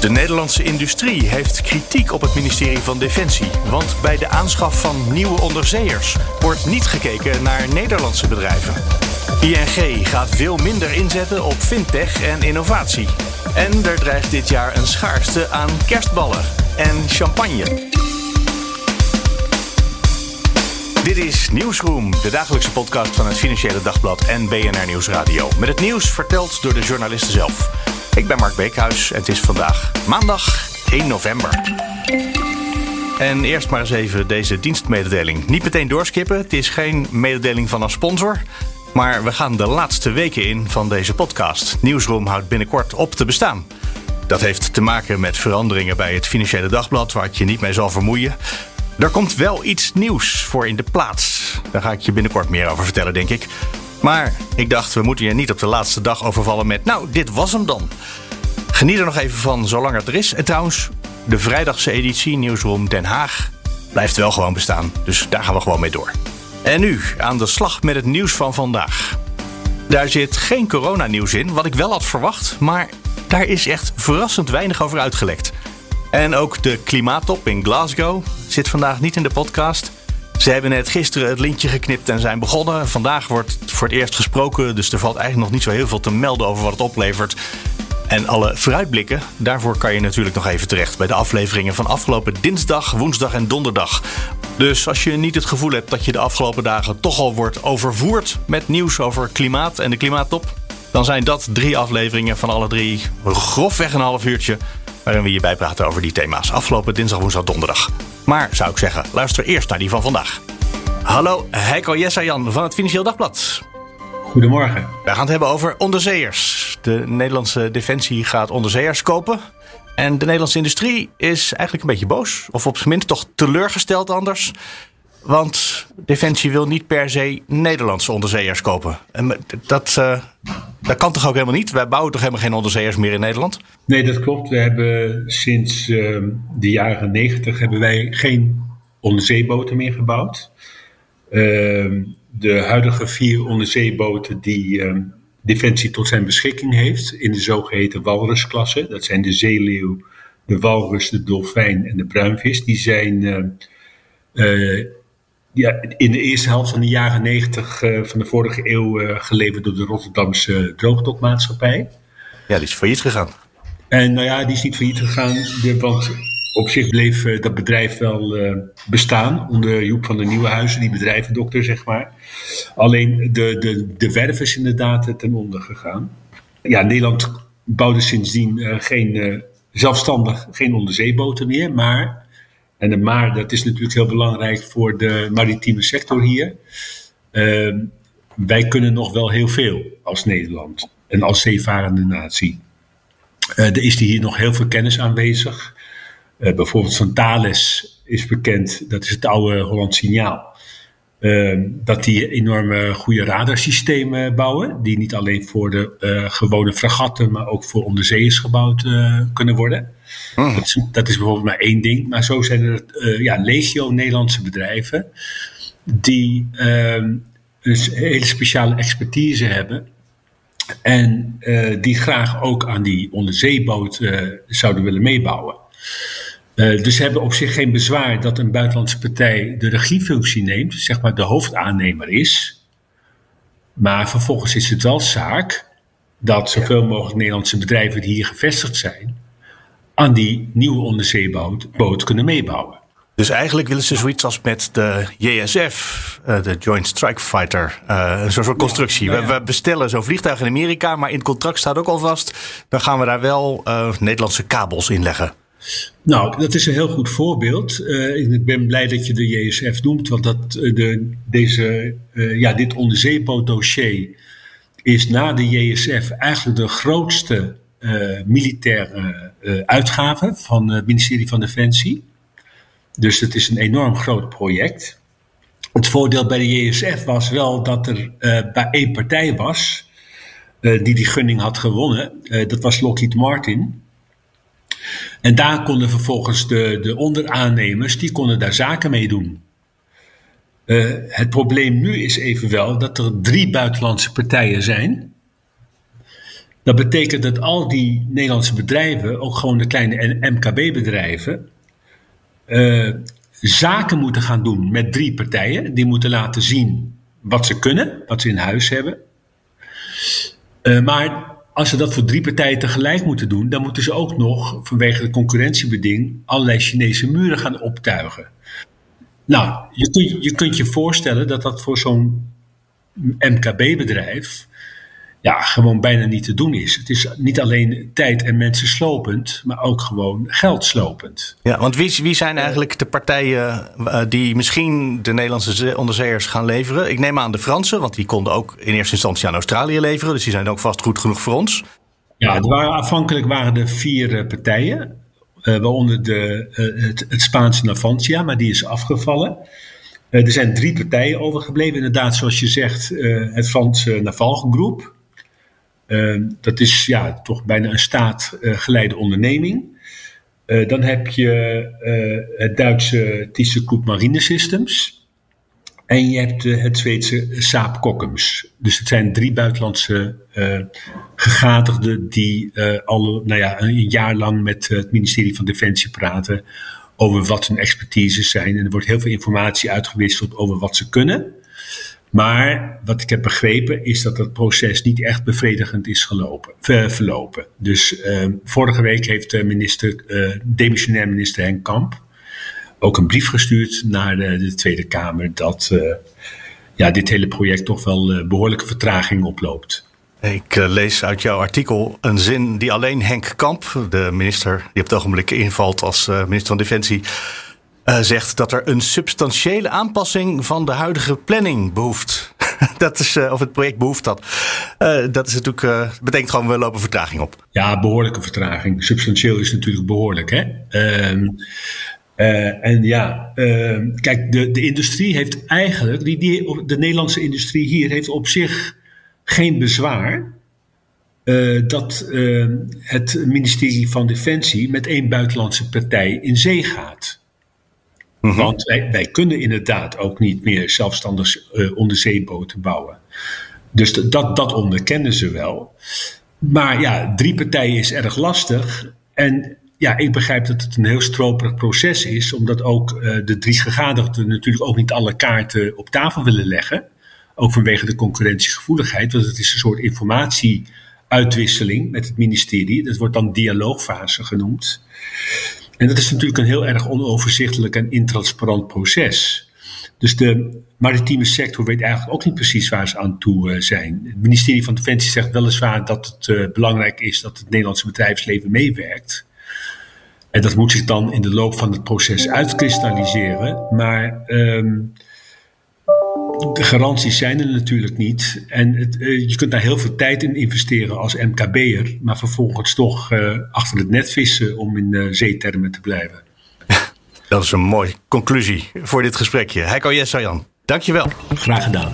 De Nederlandse industrie heeft kritiek op het ministerie van Defensie. Want bij de aanschaf van nieuwe onderzeeërs wordt niet gekeken naar Nederlandse bedrijven. ING gaat veel minder inzetten op fintech en innovatie. En er dreigt dit jaar een schaarste aan kerstballen en champagne. Dit is Nieuwsroom, de dagelijkse podcast van het Financiële Dagblad en BNR Nieuwsradio. Met het nieuws verteld door de journalisten zelf. Ik ben Mark Beekhuis en het is vandaag maandag 1 november. En eerst maar eens even deze dienstmededeling. Niet meteen doorskippen, het is geen mededeling van een sponsor. Maar we gaan de laatste weken in van deze podcast. Nieuwsroom houdt binnenkort op te bestaan. Dat heeft te maken met veranderingen bij het Financiële Dagblad, waar het je niet mee zal vermoeien. Er komt wel iets nieuws voor in de plaats. Daar ga ik je binnenkort meer over vertellen, denk ik. Maar ik dacht, we moeten je niet op de laatste dag overvallen met... nou, dit was hem dan. Geniet er nog even van, zolang het er is. En trouwens, de vrijdagse editie Nieuwsroom Den Haag blijft wel gewoon bestaan. Dus daar gaan we gewoon mee door. En nu aan de slag met het nieuws van vandaag. Daar zit geen coronanieuws in, wat ik wel had verwacht, maar daar is echt verrassend weinig over uitgelekt. En ook de klimaattop in Glasgow zit vandaag niet in de podcast. Ze hebben net gisteren het lintje geknipt en zijn begonnen. Vandaag wordt voor het eerst gesproken, dus er valt eigenlijk nog niet zo heel veel te melden over wat het oplevert. En alle vooruitblikken, daarvoor kan je natuurlijk nog even terecht bij de afleveringen van afgelopen dinsdag, woensdag en donderdag. Dus als je niet het gevoel hebt dat je de afgelopen dagen toch al wordt overvoerd met nieuws over klimaat en de klimaattop, dan zijn dat drie afleveringen van alle drie grofweg een half uurtje waarin we je bijpraten over die thema's. Afgelopen dinsdag, woensdag, donderdag. Maar zou ik zeggen, luister eerst naar die van vandaag. Hallo, Heiko Jessajan van het Financieel Dagblad. Goedemorgen. We gaan het hebben over onderzeeërs. De Nederlandse Defensie gaat onderzeeërs kopen. En de Nederlandse industrie is eigenlijk een beetje boos. Of op zijn minst toch teleurgesteld anders. Want Defensie wil niet per se Nederlandse onderzeeërs kopen. En dat, uh, dat kan toch ook helemaal niet? Wij bouwen toch helemaal geen onderzeeërs meer in Nederland? Nee, dat klopt. We hebben sinds uh, de jaren negentig hebben wij geen onderzeeboten meer gebouwd. Uh, de huidige vier onderzeeboten die ehm, Defensie tot zijn beschikking heeft in de zogeheten walrusklasse. Dat zijn de zeeleeuw, de walrus, de dolfijn en de bruinvis. Die zijn uh, ja, in de eerste helft van de jaren negentig uh, van de vorige eeuw uh, geleverd door de Rotterdamse droogdokmaatschappij. Ja, die is failliet gegaan. En nou ja, die is niet failliet gegaan, want op zich bleef uh, dat bedrijf wel bestaan onder Joep van der Nieuwenhuizen, die bedrijvendokter zeg maar. Alleen de, de, de werf is inderdaad ten onder gegaan. Ja, Nederland bouwde sindsdien geen, zelfstandig geen onderzeeboten meer, maar en de maar, dat is natuurlijk heel belangrijk voor de maritieme sector hier. Uh, wij kunnen nog wel heel veel als Nederland en als zeevarende natie. Uh, er is hier nog heel veel kennis aanwezig. Uh, bijvoorbeeld van Thales is bekend, dat is het oude Holland Signaal. Uh, dat die enorme goede radarsystemen bouwen, die niet alleen voor de uh, gewone fregatten, maar ook voor onderzeeërs gebouwd uh, kunnen worden. Mm. Dat, is, dat, is, bijvoorbeeld maar één ding, maar zo zijn er ja, legio Nederlandse bedrijven die ehm, een hele speciale expertise hebben en die graag ook aan die onderzeeboot zouden willen meebouwen. Uh, dus ze hebben op zich geen bezwaar dat een buitenlandse partij de regiefunctie neemt, zeg maar de hoofdaannemer is. Maar vervolgens is het wel zaak dat zoveel mogelijk Nederlandse bedrijven die hier gevestigd zijn, aan die nieuwe onderzeeboot kunnen meebouwen. Dus eigenlijk willen ze zoiets als met de JSF, uh, de Joint Strike Fighter, uh, een soort constructie. Ja, ja. we, we, bestellen zo'n vliegtuig in Amerika, maar in het contract staat ook al vast, dan gaan we daar wel uh, Nederlandse kabels in leggen. Nou, dat is een heel goed voorbeeld. Uh, ik ben blij dat je de JSF noemt, want dat, de, deze, uh, ja, dit onderzeebootdossier is na de JSF eigenlijk de grootste militaire uitgave van het ministerie van Defensie. Dus het is een enorm groot project. Het voordeel bij de JSF was wel dat er bij één partij was die die gunning had gewonnen. dat was Lockheed Martin. En daar konden vervolgens de, de onderaannemers, die konden daar zaken mee doen. Uh, het probleem nu is evenwel dat er drie buitenlandse partijen zijn. Dat betekent dat al die Nederlandse bedrijven, ook gewoon de kleine MKB-bedrijven, uh, zaken moeten gaan doen met drie partijen. Die moeten laten zien wat ze kunnen, wat ze in huis hebben. Uh, maar als ze dat voor drie partijen tegelijk moeten doen, dan moeten ze ook nog vanwege de concurrentiebeding allerlei Chinese muren gaan optuigen. Nou, je, kunt, je kunt je voorstellen dat dat voor zo'n MKB-bedrijf ja, gewoon bijna niet te doen is. Het is niet alleen tijd en mensen slopend, maar ook gewoon geld slopend. Ja, want wie, wie zijn eigenlijk de partijen uh, die misschien de Nederlandse onderzeeërs gaan leveren? Ik neem aan de Fransen, want die konden ook in eerste instantie aan Australië leveren. Dus die zijn ook vast goed genoeg voor ons. Ja, er waren, afhankelijk waren er vier uh, partijen. Uh, waaronder de, het, het, Spaanse Navantia, maar die is afgevallen. er zijn drie partijen overgebleven, inderdaad, zoals je zegt, het Franse Naval-groep. Ehm, dat is ja, toch bijna een staatgeleide onderneming. Uh, dan heb je uh, het Duitse ThyssenKrupp Marine Systems. En je hebt uh, het Zweedse Saab Kokkums. Dus het zijn drie buitenlandse gegadigden die al nou ja, een jaar lang met het ministerie van Defensie praten over wat hun expertises zijn. En er wordt heel veel informatie uitgewisseld over wat ze kunnen. Maar wat ik heb begrepen is dat het proces niet echt bevredigend is gelopen, verlopen. Dus uh, vorige week heeft de minister, uh, demissionair minister Henk Kamp ook een brief gestuurd naar de, de Tweede Kamer dat uh, ja, dit hele project toch wel behoorlijke vertraging oploopt. Ik lees uit jouw artikel een zin die alleen Henk Kamp, de minister die op het ogenblik invalt als minister van Defensie, uh, zegt dat er een substantiële aanpassing van de huidige planning behoeft. dat is, uh, of het project behoeft dat. Uh, dat is natuurlijk, betekent gewoon, we lopen vertraging op. Ja, behoorlijke vertraging. Substantieel is natuurlijk behoorlijk. Hè? Ehm, en ja, ehm, kijk, de, de industrie heeft eigenlijk, die, die, de Nederlandse industrie hier heeft op zich geen bezwaar. dat ehm, het ministerie van Defensie met één buitenlandse partij in zee gaat. Mhm. Want wij, wij, kunnen inderdaad ook niet meer zelfstandig uh, onderzeeboten bouwen. Dus dat, dat onderkennen ze wel. Maar ja, drie partijen is erg lastig. En ja, ik begrijp dat het een heel stroperig proces is, omdat ook uh, de drie gegadigden natuurlijk ook niet alle kaarten op tafel willen leggen. Ook vanwege de concurrentiegevoeligheid, want het is een soort informatieuitwisseling met het ministerie. Dat wordt dan dialoogfase genoemd. En dat is natuurlijk een heel erg onoverzichtelijk en intransparant proces. Dus de maritieme sector weet eigenlijk ook niet precies waar ze aan toe uh, zijn. Het ministerie van Defensie zegt weliswaar dat het uh, belangrijk is dat het Nederlandse bedrijfsleven meewerkt. En dat moet zich dan in de loop van het proces uitkristalliseren. Maar um, de garanties zijn er natuurlijk niet. En het, uh, je kunt daar heel veel tijd in investeren als MKB'er, maar vervolgens toch uh, achter het net vissen om in uh, zeetermen te blijven. Dat is een mooie conclusie voor dit gesprekje. Heiko Jessajan, dankjewel. Graag gedaan.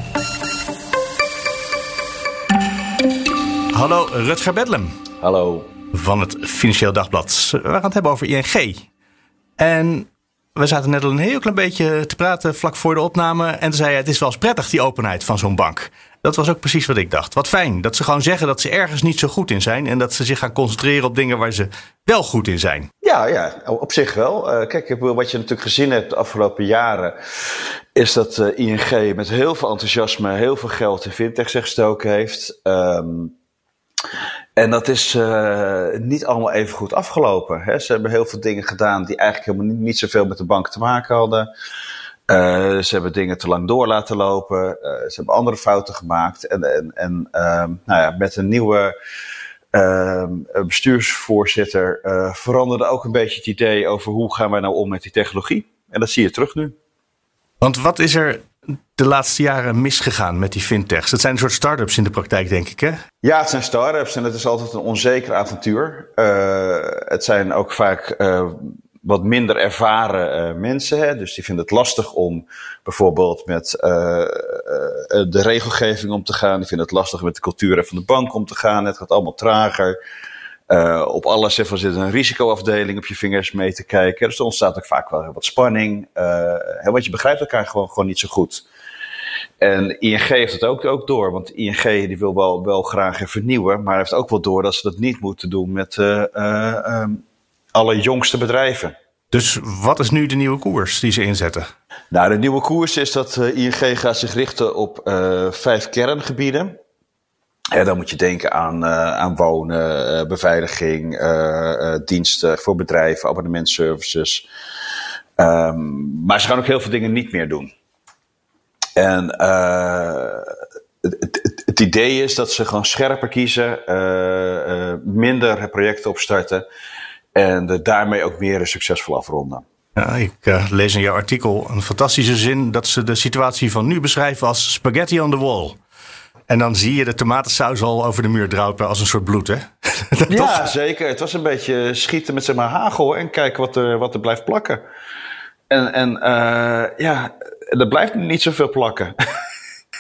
Hallo Rutger Bedlem. Hallo. Van het Financieel Dagblad. We gaan het hebben over ING. En we zaten net al een heel klein beetje te praten vlak voor de opname. En toen zei hij, het is wel eens prettig die openheid van zo'n bank. Dat was ook precies wat ik dacht. Wat fijn dat ze gewoon zeggen dat ze ergens niet zo goed in zijn. En dat ze zich gaan concentreren op dingen waar ze wel goed in zijn. Ja, ja op zich wel. Uh, kijk, wat je natuurlijk gezien hebt de afgelopen jaren. Is dat uh, ING met heel veel enthousiasme heel veel geld in fintech gestoken heeft. Um, en dat is uh, niet allemaal even goed afgelopen. Hè. Ze hebben heel veel dingen gedaan die eigenlijk helemaal niet, niet zoveel met de bank te maken hadden. Uh, ze hebben dingen te lang door laten lopen. Uh, ze hebben andere fouten gemaakt. En, en, en nou ja, met een nieuwe ehm, bestuursvoorzitter veranderde ook een beetje het idee over hoe gaan wij nou om met die technologie. En dat zie je terug nu. Want wat is er de laatste jaren misgegaan met die fintechs? Het zijn een soort start-ups in de praktijk, denk ik, hè? Ja, het zijn start-ups en het is altijd een onzeker avontuur. Uh, het zijn ook vaak uh, wat minder ervaren uh, mensen. Hè? Dus die vinden het lastig om bijvoorbeeld met de regelgeving om te gaan. Die vinden het lastig met de cultuur van de bank om te gaan. Het gaat allemaal trager. Uh, op alles zit een risicoafdeling op je vingers mee te kijken. Dus er ontstaat ook vaak wel wat spanning. Uh, want je begrijpt elkaar gewoon, gewoon niet zo goed. En ING heeft het ook, ook door. Want ING die wil wel, wel graag vernieuwen. Maar heeft ook wel door dat ze dat niet moeten doen met uh, um, alle jongste bedrijven. Dus wat is nu de nieuwe koers die ze inzetten? Nou, de nieuwe koers is dat ING gaat zich richten op vijf kerngebieden. Dan moet je denken aan, uh, aan wonen, uh, beveiliging, uh, diensten voor bedrijven, abonnementservices. Um, maar ze gaan ook heel veel dingen niet meer doen. En het, het, het, idee is dat ze gewoon scherper kiezen, minder projecten opstarten en daarmee ook meer succesvol afronden. Ja, ik lees in jouw artikel een fantastische zin dat ze de situatie van nu beschrijven als spaghetti on the wall. En dan zie je de tomatensaus al over de muur druipen als een soort bloed, hè? ja, zeker. Het was een beetje schieten met zeg maar hagel en kijken wat er, wat er blijft plakken. En, en uh, ja, er blijft niet zoveel plakken.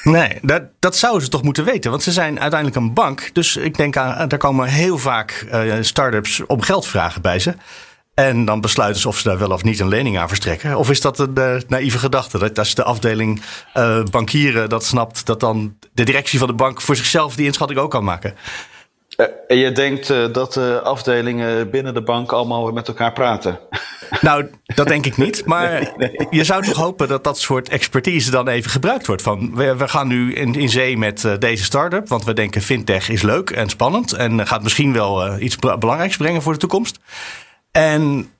Nee, dat, dat zouden ze toch moeten weten. Want ze zijn uiteindelijk een bank. Dus ik denk aan, daar komen heel vaak uh, start-ups om geld vragen bij ze. En dan besluiten ze of ze daar wel of niet een lening aan verstrekken. Of is dat een uh, naïeve gedachte? Dat als de afdeling uh, bankieren dat snapt, dat dan de directie van de bank voor zichzelf die inschatting ook kan maken. Uh, en je denkt dat de afdelingen binnen de bank allemaal met elkaar praten? Nou, dat denk ik niet. Maar nee, nee. je zou toch hopen dat dat soort expertise dan even gebruikt wordt. Van we, we gaan nu in, in zee met deze start-up. Want we denken fintech is leuk en spannend. En gaat misschien wel iets belangrijks brengen voor de toekomst. En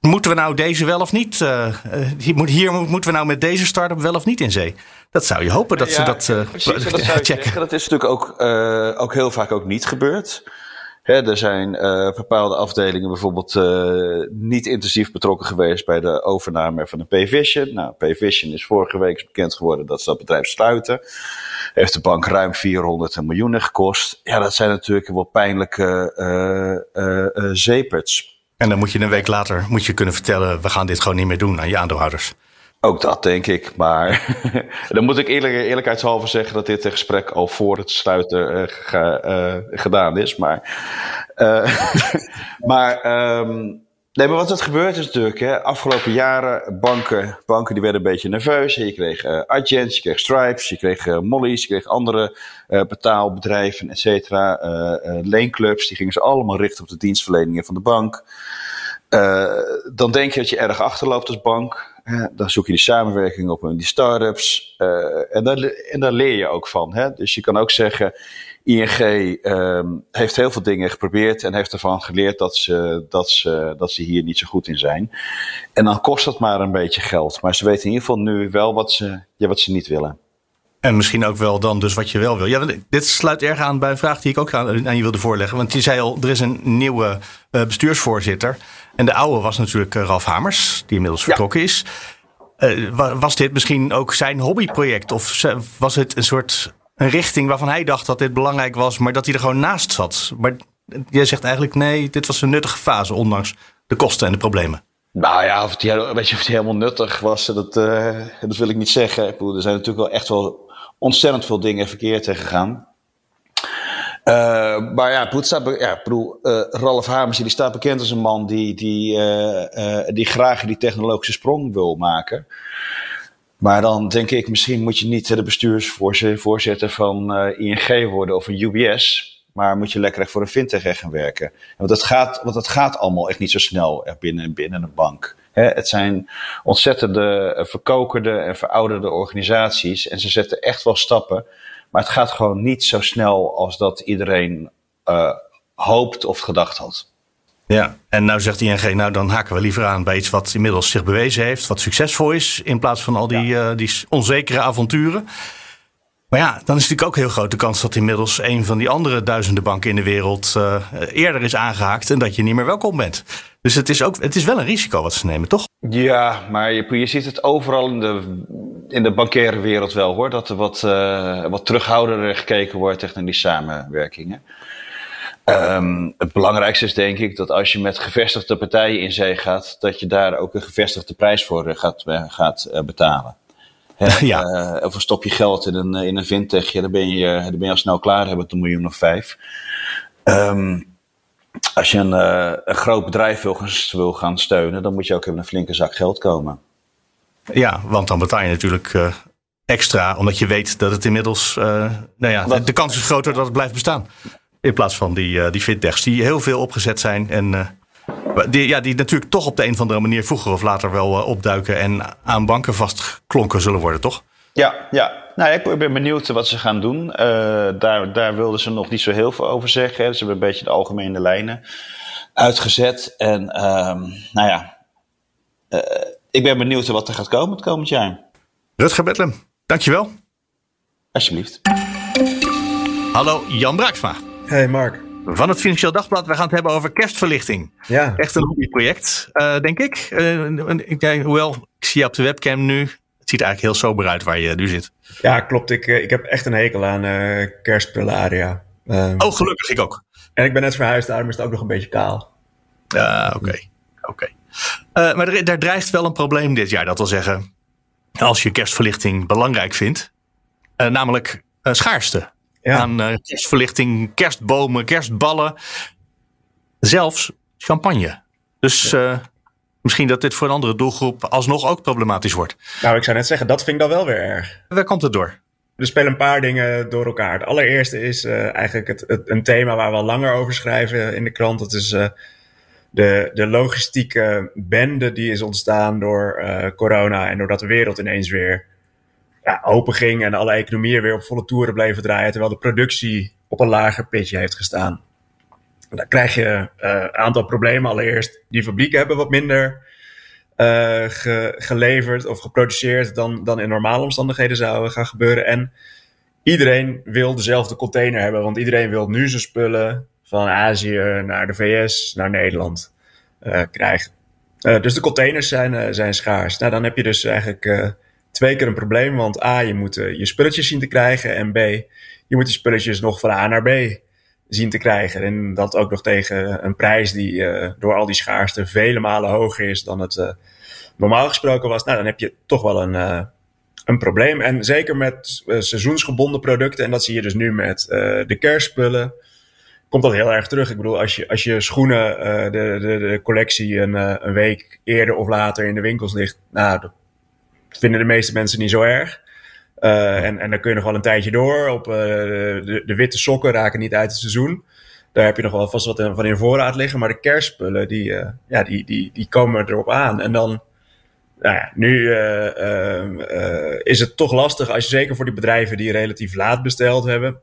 moeten we nou deze wel of niet? Uh, hier, hier, moeten we nou met deze start-up wel of niet in zee? Dat zou je hopen dat ja, ze dat, uh, precies, dat checken. Dat is natuurlijk ook, uh, ook heel vaak ook niet gebeurd. Hè, er zijn bepaalde afdelingen bijvoorbeeld niet intensief betrokken geweest bij de overname van een Pvision. Nou, Pvision is vorige week bekend geworden dat ze dat bedrijf sluiten. Heeft de bank ruim 400 miljoen gekost. Ja, dat zijn natuurlijk wel pijnlijke zeeperts. En dan moet je een week later moet je kunnen vertellen: we gaan dit gewoon niet meer doen aan je aandeelhouders. Ook dat denk ik. Maar dan moet ik eerlijk, eerlijkheidshalve zeggen dat dit gesprek al voor het sluiten ge, uh, gedaan is. Maar, uh, maar um, Nee, maar wat er gebeurt is natuurlijk, hè, afgelopen jaren, banken, banken die werden een beetje nerveus. Je kreeg uh, Adjens, je kreeg Stripes, je kreeg uh, Molly's, je kreeg andere uh, betaalbedrijven, et cetera. leenclubs, die gingen ze allemaal richten op de dienstverleningen van de bank. dan denk je dat je erg achterloopt als bank. Dan zoek je die samenwerking op met die start-ups. en, daar, en daar leer je ook van. Hè? Dus je kan ook zeggen, ING um, heeft heel veel dingen geprobeerd en heeft ervan geleerd dat ze, dat, ze, dat ze hier niet zo goed in zijn. En dan kost dat maar een beetje geld. Maar ze weten in ieder geval nu wel wat ze, ja, wat ze niet willen. En misschien ook wel dan dus wat je wel wil. Ja, dit sluit erg aan bij een vraag die ik ook aan, aan je wilde voorleggen. Want je zei al, er is een nieuwe uh, bestuursvoorzitter. En de oude was natuurlijk uh, Ralf Hamers, die inmiddels vertrokken ja. is. Uh, was dit misschien ook zijn hobbyproject? Of was het een soort een richting waarvan hij dacht dat dit belangrijk was, maar dat hij er gewoon naast zat. Maar jij zegt eigenlijk nee, dit was een nuttige fase, ondanks de kosten en de problemen. Nou ja, of het, weet je, of het helemaal nuttig was, dat, uh, dat wil ik niet zeggen. Ik bedoel, er zijn natuurlijk wel echt wel ontzettend veel dingen verkeerd gegaan. Uh, maar ja, Poet staat, ja, bedoel, uh, Ralf Hamers die staat bekend als een man die, die, die graag die technologische sprong wil maken. Maar dan denk ik, misschien moet je niet de bestuursvoorzitter van ING worden of een UBS. Maar moet je lekker voor een fintech gaan werken. Want het gaat, want het gaat allemaal echt niet zo snel binnen, binnen een bank. He, het zijn ontzettende eh, verkokerde en verouderde organisaties. En ze zetten echt wel stappen. Maar het gaat gewoon niet zo snel als dat iedereen uh, hoopt of gedacht had. Ja, en nou zegt ING, nou dan haken we liever aan bij iets wat inmiddels zich bewezen heeft, wat succesvol is, in plaats van al die, ja. uh, die onzekere avonturen. Maar ja, dan is natuurlijk ook heel groot de kans dat inmiddels een van die andere duizenden banken in de wereld uh, eerder is aangehaakt en dat je niet meer welkom bent. Dus het is, ook, het is wel een risico wat ze nemen, toch? Ja, maar je, ziet het overal in de, in de bankaire wereld wel hoor. Dat er wat, uh, wat terughoudender gekeken wordt tegen die samenwerkingen. Um, het belangrijkste is denk ik dat als je met gevestigde partijen in zee gaat, dat je daar ook een gevestigde prijs voor uh, gaat, gaat betalen. He, ja. of stop je geld in een, in een fintech, ja, dan, ben je, dan ben je al snel klaar hebben een miljoen of vijf. Um, als je een, een groot bedrijf wil, wil gaan steunen, dan moet je ook in een flinke zak geld komen. Ja, want dan betaal je natuurlijk uh, extra, omdat je weet dat het inmiddels. Uh, nou ja, de, de, kans is groter dat het blijft bestaan. In plaats van die, die fintechs die heel veel opgezet zijn. En die, ja, die natuurlijk toch op de een of andere manier vroeger of later wel opduiken. en aan banken vastgeklonken zullen worden, toch? Ja, ja. Nou, ik ben benieuwd wat ze gaan doen. daar, daar wilden ze nog niet zo heel veel over zeggen. Ze hebben een beetje de algemene lijnen uitgezet. En ehm, nou ja ik ben benieuwd wat er gaat komen het komend jaar. Rutger Bedlem, dankjewel. Alsjeblieft. Hallo, Jan Braaksma. Hey Mark. Van het Financieel Dagblad. We gaan het hebben over kerstverlichting. Ja. Echt een hobbyproject, uh, denk ik. Uh, hoewel, ik zie je op de webcam nu. Het ziet er eigenlijk heel sober uit waar je nu zit. Ja, klopt. Ik, ik heb echt een hekel aan uh, oh, gelukkig ik ook. En ik ben net verhuisd, daarom is het ook nog een beetje kaal. Ja, oké. Oké. Uh, maar er, er, drijft wel een probleem dit jaar. Dat wil zeggen, als je kerstverlichting belangrijk vindt, uh, namelijk uh, schaarste. Ja. Aan kerstverlichting, kerstbomen, kerstballen. Zelfs champagne. Dus ja. misschien dat dit voor een andere doelgroep alsnog ook problematisch wordt. Nou, ik zou net zeggen, dat vind ik dan wel weer erg. Waar komt het door? Er spelen een paar dingen door elkaar. Het allereerste is eigenlijk het, het, een thema waar we al langer over schrijven in de krant. Dat is de, de logistieke bende die is ontstaan door uh, corona en doordat de wereld ineens weer ja, open ging en alle economieën weer op volle toeren bleven draaien, terwijl de productie op een lager pitje heeft gestaan. Dan krijg je uh, een aantal problemen. Allereerst, die fabrieken hebben wat minder ge, geleverd of geproduceerd dan, dan in normale omstandigheden zou gaan gebeuren. En iedereen wil dezelfde container hebben, want iedereen wil nu zijn spullen van Azië naar de VS, naar Nederland uh, krijgen. Dus de containers zijn, zijn schaars. Nou, dan heb je dus eigenlijk twee keer een probleem. Want A, je moet je spulletjes zien te krijgen. En B, je moet die spulletjes nog van A naar B zien te krijgen. En dat ook nog tegen een prijs die door al die schaarste vele malen hoger is dan het normaal gesproken was. Nou, dan heb je toch wel een, een probleem. En zeker met seizoensgebonden producten. En dat zie je dus nu met de kerstspullen komt dat heel erg terug. Ik bedoel, als je, als je schoenen, de, de, de collectie een, een week eerder of later in de winkels ligt, nou, vinden de meeste mensen niet zo erg. Uh, en, en dan kun je nog wel een tijdje door. Op, de, de witte sokken raken niet uit het seizoen. Daar heb je nog wel vast wat van in voorraad liggen. Maar de kerstspullen, die, ja, die, die, die komen erop aan. En dan, nou ja, nu is het toch lastig als je zeker voor die bedrijven die relatief laat besteld hebben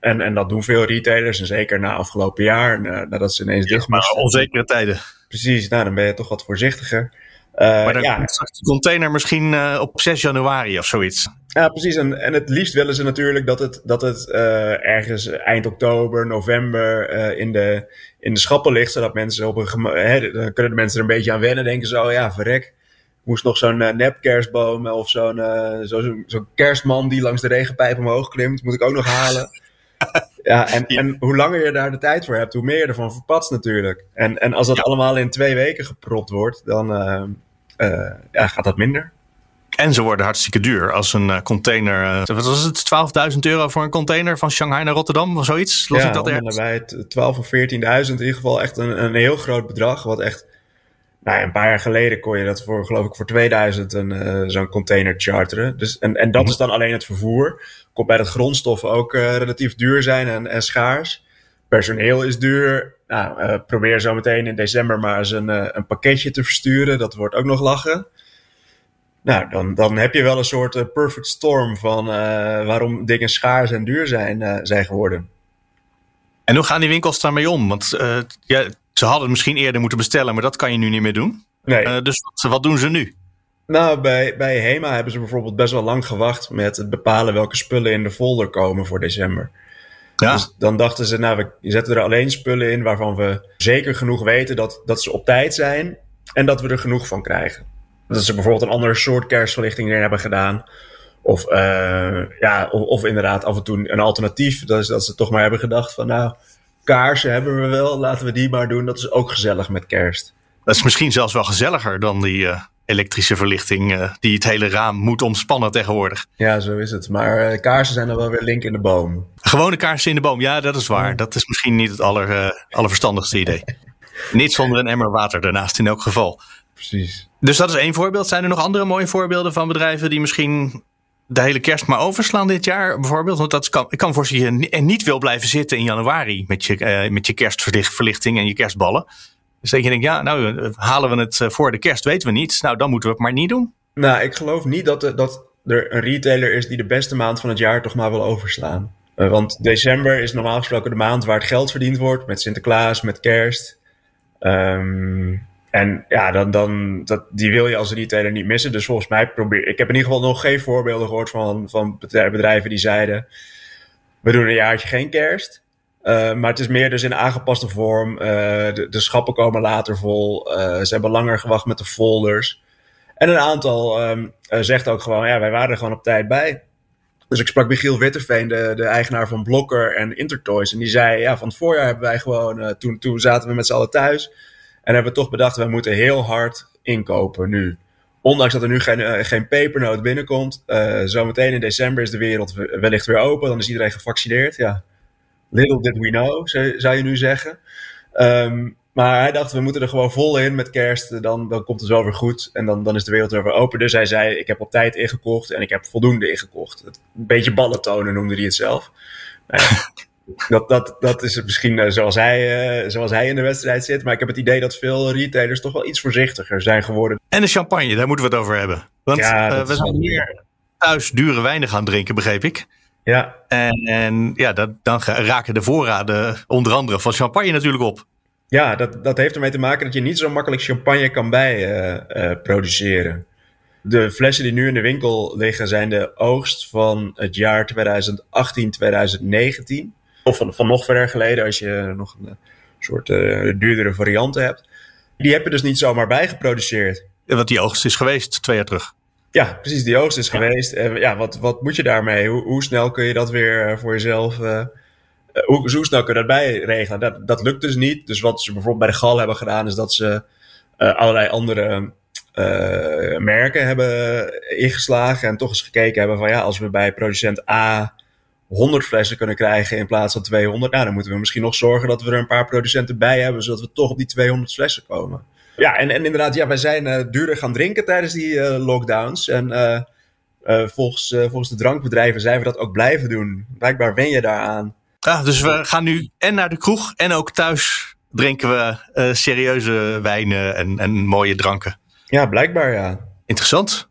en, en dat doen veel retailers, en zeker na afgelopen jaar, nadat ze ineens dicht moesten. onzekere tijden. Precies, nou dan ben je toch wat voorzichtiger. Uh, maar dan ja. straks de container misschien uh, op 6 januari of zoiets. Ja, precies. En, en het liefst willen ze natuurlijk dat het, dat het uh, ergens eind oktober, november in, de, in de schappen ligt. Zodat mensen op een. Hè, dan kunnen de mensen er een beetje aan wennen. Denken zo, ja, verrek. Moest nog zo'n nep kerstboom of zo'n zo'n zo kerstman die langs de regenpijp omhoog klimt. Moet ik ook nog halen ja, en, en hoe langer je daar de tijd voor hebt, hoe meer je ervan verpatst natuurlijk. En, en als dat allemaal in twee weken gepropt wordt, dan uh, uh, ja, gaat dat minder. En ze worden hartstikke duur. Als een uh, container, uh, wat was het, 12.000 euro voor een container van Shanghai naar Rotterdam of zoiets? Los ja, ik dat ergens? bij 12 of 14.000 in ieder geval echt een, een heel groot bedrag. Wat echt, nou, een paar jaar geleden kon je dat voor, geloof ik, voor 2000 een, zo'n container charteren. Dus, en, en dat mhm. is dan alleen het vervoer komt bij dat grondstoffen ook uh, relatief duur zijn en, en schaars. Personeel is duur. Nou, uh, probeer zo meteen in december maar eens een, uh, een pakketje te versturen. Dat wordt ook nog lachen. Nou, dan, dan heb je wel een soort perfect storm van waarom dingen schaars en duur zijn, zijn geworden. En hoe gaan die winkels daarmee om? Want ja, ze hadden misschien eerder moeten bestellen, maar dat kan je nu niet meer doen. Nee. dus wat, wat doen ze nu? Nou, bij, bij HEMA hebben ze bijvoorbeeld best wel lang gewacht met het bepalen welke spullen in de folder komen voor december. Ja. Dus dan dachten ze, nou, we zetten er alleen spullen in waarvan we zeker genoeg weten dat, dat ze op tijd zijn en dat we er genoeg van krijgen. Dat ze bijvoorbeeld een andere soort kerstverlichting erin hebben gedaan. Of, uh, ja, of, of, inderdaad af en toe een alternatief. Dat, is, dat ze toch maar hebben gedacht van nou, kaarsen hebben we wel, laten we die maar doen. Dat is ook gezellig met kerst. Dat is misschien zelfs wel gezelliger dan die uh, elektrische verlichting uh, die het hele raam moet omspannen tegenwoordig. Ja, zo is het. Maar kaarsen zijn dan wel weer link in de boom. Gewone kaarsen in de boom, ja, dat is waar. Dat is misschien niet het aller, allerverstandigste idee. niet zonder een emmer water daarnaast in elk geval. Precies. Dus dat is één voorbeeld. Zijn er nog andere mooie voorbeelden van bedrijven die misschien de hele kerst maar overslaan dit jaar bijvoorbeeld? Want dat kan, ik kan voor je en niet wil blijven zitten in januari met je, met je kerstverlichting en je kerstballen. Dus dat je ja, nou halen we het voor de kerst, weten we niet. Nou, dan moeten we het maar niet doen. Nou, ik geloof niet dat, dat er een retailer is die de beste maand van het jaar toch maar wil overslaan. Uh, want december is normaal gesproken de maand waar het geld verdiend wordt met Sinterklaas, met kerst. Um, en ja, dan, dan, dat, die wil je als retailer niet missen. Dus volgens mij probeer ik. heb in ieder geval nog geen voorbeelden gehoord van, van bedrijven die zeiden: we doen een jaartje geen kerst. Uh, maar het is meer dus in aangepaste vorm. Uh, de, schappen komen later vol. Uh, ze hebben langer gewacht met de folders. En een aantal um, zegt ook gewoon: ja, wij waren er gewoon op tijd bij. Dus ik sprak Michiel Witterveen, de, de eigenaar van Blokker en Intertoys. En die zei: ja, van het voorjaar hebben wij gewoon. toen, toen zaten we met z'n allen thuis. En hebben we toch bedacht, we moeten heel hard inkopen nu. Ondanks dat er nu geen, geen pepernoot binnenkomt. Zometeen in december is de wereld wellicht weer open. Dan is iedereen gevaccineerd. Ja. Little did we know, zou je nu zeggen. Um, maar hij dacht, we moeten er gewoon vol in met kerst. Dan, dan komt het wel weer goed. En dan, dan is de wereld weer open. Dus hij zei, ik heb op tijd ingekocht. En ik heb voldoende ingekocht. Een beetje ballen tonen noemde hij het zelf. Nou ja, dat, dat, dat is misschien uh, zoals, hij, uh, zoals hij in de wedstrijd zit. Maar ik heb het idee dat veel retailers toch wel iets voorzichtiger zijn geworden. En de champagne, daar moeten we het over hebben. Want ja, uh, we zijn hier thuis dure wijnen gaan drinken, begreep ik. Ja. En, en ja, dat, dan raken de voorraden onder andere van champagne natuurlijk op. Ja, dat, dat heeft ermee te maken dat je niet zo makkelijk champagne kan bij produceren. De flessen die nu in de winkel liggen zijn de oogst van het jaar 2018-2019 of van, van nog verder geleden, als je nog een soort uh, duurdere varianten hebt. Die heb je dus niet zomaar bijgeproduceerd. Want die oogst is geweest twee jaar terug. Ja, precies, die oogst is geweest. En ja, wat, wat moet je daarmee? Hoe, hoe snel kun je dat weer eh, voor jezelf... Uh, hoe, hoe, snel kun je dat bijregelen? Dat, dat lukt dus niet. Dus wat ze bijvoorbeeld bij de Gal hebben gedaan... is dat ze allerlei andere merken hebben ingeslagen... en toch eens gekeken hebben van... ja, als we bij producent A 100 flessen kunnen krijgen in plaats van 200. Nou, dan moeten we misschien nog zorgen dat we er een paar producenten bij hebben, zodat we toch op die 200 flessen komen. Ja, en, en inderdaad, ja, wij zijn uh, duurder gaan drinken tijdens die uh, lockdowns. En uh, volgens, volgens de drankbedrijven zijn we dat ook blijven doen. Blijkbaar wen je daaraan. Ah, dus we gaan nu en naar de kroeg en ook thuis drinken we serieuze wijnen en, en mooie dranken. Ja, blijkbaar ja. Interessant.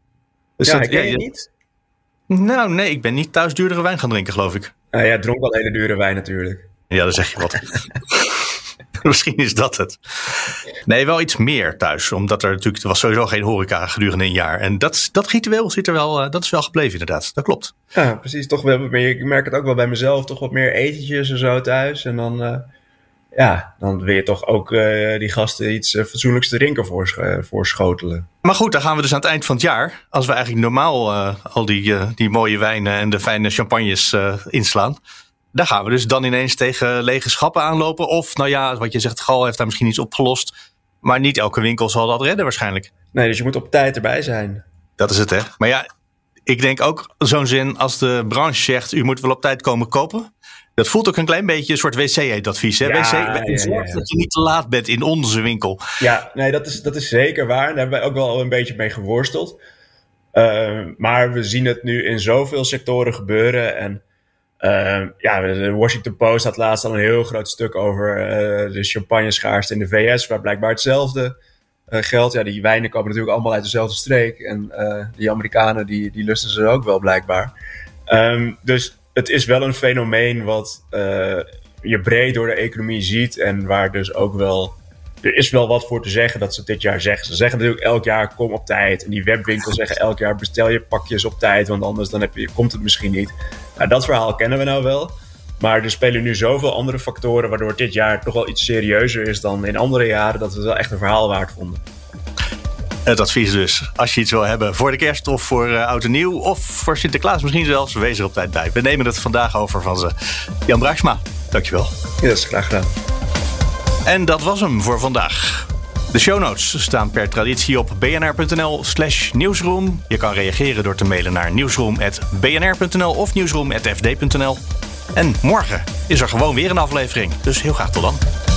Dus ja, dat, ja, je niet? Nou, nee, ik ben niet thuis duurdere wijn gaan drinken, geloof ik. Nou ja, dronk wel hele dure wijn natuurlijk. Ja, dan zeg je wat. Misschien is dat het. Nee, wel iets meer thuis. Omdat er natuurlijk, er was sowieso geen horeca gedurende een jaar. En dat, dat ritueel zit er wel, uh, dat is wel gebleven inderdaad. Dat klopt. Ja, precies. Toch wel, ik merk het ook wel bij mezelf. Toch wat meer etentjes en zo thuis. En dan... Uh ja, dan wil je toch ook uh, die gasten iets uh, fatsoenlijks te drinken voor, voorschotelen. Maar goed, dan gaan we dus aan het eind van het jaar, als we eigenlijk normaal al die, die mooie wijnen en de fijne champagnes inslaan. Dan gaan we dus dan ineens tegen lege schappen aanlopen. Of nou ja, wat je zegt, Gal heeft daar misschien iets opgelost. Maar niet elke winkel zal dat redden waarschijnlijk. Nee, dus je moet op tijd erbij zijn. Dat is het hè. Maar ja, ik denk ook zo'n zin als de branche zegt, u moet wel op tijd komen kopen. Dat voelt ook een klein beetje een soort wc-advies. Ja, wc, ja, zorg dat je niet te laat bent in onze winkel. Ja, nee, dat is, dat is zeker waar. Daar hebben wij ook wel een beetje mee geworsteld. Uh, maar we zien het nu in zoveel sectoren gebeuren. En uh, ja, de Washington Post had laatst al een heel groot stuk over uh, de champagne-schaarste in de VS, waar blijkbaar hetzelfde geldt. Ja, die wijnen komen natuurlijk allemaal uit dezelfde streek. En die Amerikanen, die, die lusten ze ook wel blijkbaar. Um, dus het is wel een fenomeen wat uh, je breed door de economie ziet. En waar dus ook wel. Er is wel wat voor te zeggen dat ze dit jaar zeggen. Ze zeggen natuurlijk elk jaar kom op tijd. En die webwinkels zeggen elk jaar bestel je pakjes op tijd. Want anders dan heb je, komt het misschien niet. Nou, dat verhaal kennen we nou wel. Maar er spelen nu zoveel andere factoren. Waardoor dit jaar toch wel iets serieuzer is dan in andere jaren. Dat we het wel echt een verhaal waard vonden. Het advies dus, als je iets wil hebben voor de kerst of voor uh, oud en nieuw... of voor Sinterklaas misschien zelfs, wees er op tijd bij. We nemen het vandaag over van ze. Jan Bruiksma, dankjewel. Ja, dat is graag gedaan. En dat was hem voor vandaag. De show notes staan per traditie op bnr.nl slash nieuwsroom. Je kan reageren door te mailen naar nieuwsroom.bnr.nl of nieuwsroom.fd.nl. En morgen is er gewoon weer een aflevering. Dus heel graag tot dan.